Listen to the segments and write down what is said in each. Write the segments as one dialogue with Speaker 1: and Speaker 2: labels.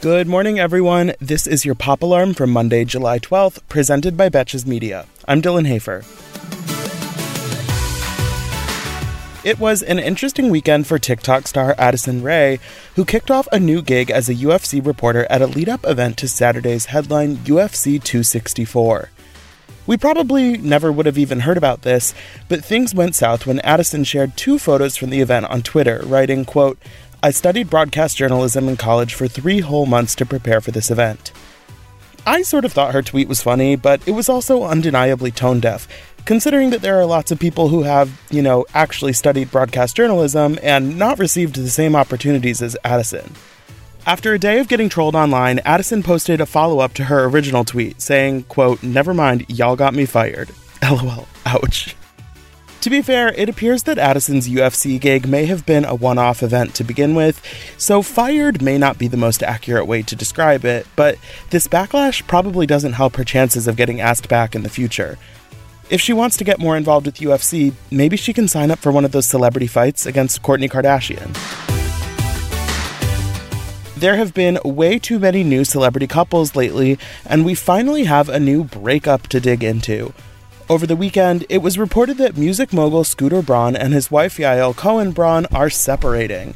Speaker 1: Good morning, everyone. This is your Pop Alarm from Monday, July 12th, presented by Betches Media. I'm Dylan Hafer. It was an interesting weekend for TikTok star Addison Rae, who kicked off a new gig as a UFC reporter at a lead up event to Saturday's headline UFC 264. We probably never would have even heard about this, but things went south when Addison shared two photos from the event on Twitter, writing, quote, I studied broadcast journalism in college for three whole months to prepare for this event. I sort of thought her tweet was funny, but it was also undeniably tone deaf, considering that there are lots of people who have, you know, actually studied broadcast journalism and not received the same opportunities as Addison. After a day of getting trolled online, Addison posted a follow-up to her original tweet saying, quote, "Never mind, y'all got me fired." LOL. Ouch. To be fair, it appears that Addison's UFC gig may have been a one off event to begin with, so fired may not be the most accurate way to describe it, but this backlash probably doesn't help her chances of getting asked back in the future. If she wants to get more involved with UFC, maybe she can sign up for one of those celebrity fights against Kourtney Kardashian. There have been way too many new celebrity couples lately, and we finally have a new breakup to dig into. Over the weekend, it was reported that music mogul Scooter Braun and his wife Yael Cohen Braun are separating.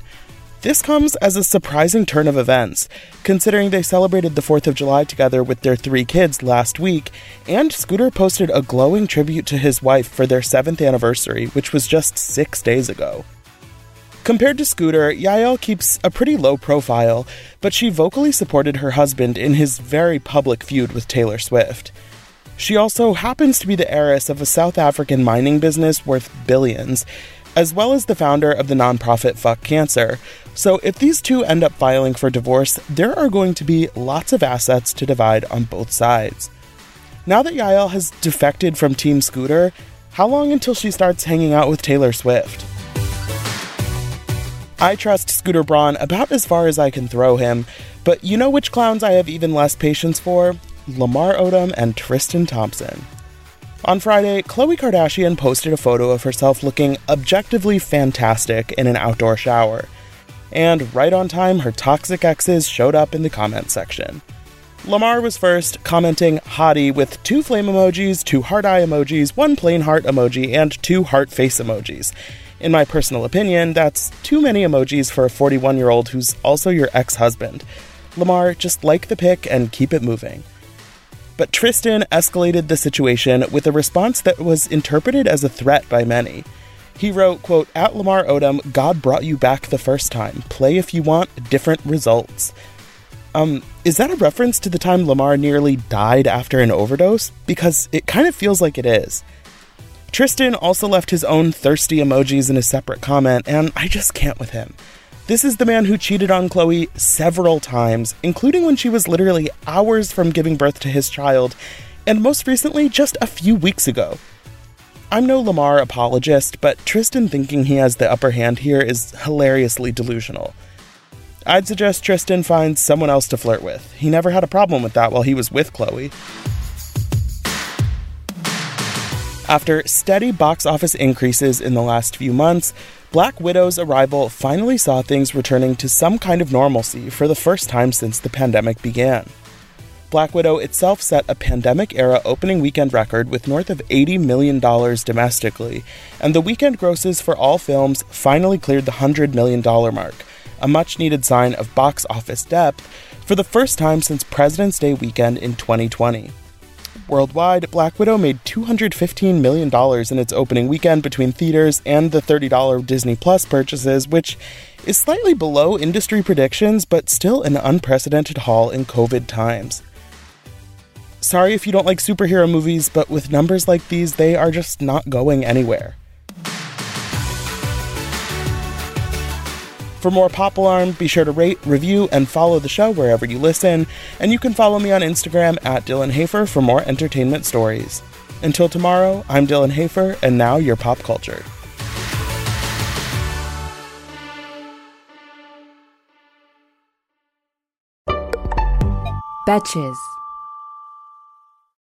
Speaker 1: This comes as a surprising turn of events, considering they celebrated the 4th of July together with their three kids last week, and Scooter posted a glowing tribute to his wife for their 7th anniversary, which was just six days ago. Compared to Scooter, Yael keeps a pretty low profile, but she vocally supported her husband in his very public feud with Taylor Swift. She also happens to be the heiress of a South African mining business worth billions, as well as the founder of the nonprofit Fuck Cancer. So, if these two end up filing for divorce, there are going to be lots of assets to divide on both sides. Now that Yael has defected from Team Scooter, how long until she starts hanging out with Taylor Swift? I trust Scooter Braun about as far as I can throw him, but you know which clowns I have even less patience for? Lamar Odom and Tristan Thompson. On Friday, Khloe Kardashian posted a photo of herself looking objectively fantastic in an outdoor shower. And right on time, her toxic exes showed up in the comment section. Lamar was first, commenting hottie with two flame emojis, two heart eye emojis, one plain heart emoji, and two heart face emojis. In my personal opinion, that's too many emojis for a 41 year old who's also your ex husband. Lamar, just like the pic and keep it moving. But Tristan escalated the situation with a response that was interpreted as a threat by many. He wrote, quote, At Lamar Odom, God brought you back the first time. Play if you want, different results. Um, is that a reference to the time Lamar nearly died after an overdose? Because it kind of feels like it is. Tristan also left his own thirsty emojis in a separate comment, and I just can't with him. This is the man who cheated on Khloe several times, including when she was literally hours from giving birth to his child, and most recently, just a few weeks ago. I'm no Lamar apologist, but Tristan thinking he has the upper hand here is hilariously delusional. I'd suggest Tristan finds someone else to flirt with. He never had a problem with that while he was with Khloe. After steady box office increases in the last few months, Black Widow's arrival finally saw things returning to some kind of normalcy for the first time since the pandemic began. Black Widow itself set a pandemic era opening weekend record with north of $80 million domestically, and the weekend grosses for all films finally cleared the $100 million mark, a much needed sign of box office depth for the first time since President's Day weekend in 2020. Worldwide, Black Widow made $215 million in its opening weekend between theaters and the $30 Disney Plus purchases, which is slightly below industry predictions, but still an unprecedented haul in COVID times. Sorry if you don't like superhero movies, but with numbers like these, they are just not going anywhere. For more Pop Alarm, be sure to rate, review, and follow the show wherever you listen. And you can follow me on Instagram at Dylan Hafer for more entertainment stories. Until tomorrow, I'm Dylan Hafer, and now your pop culture.
Speaker 2: Betches.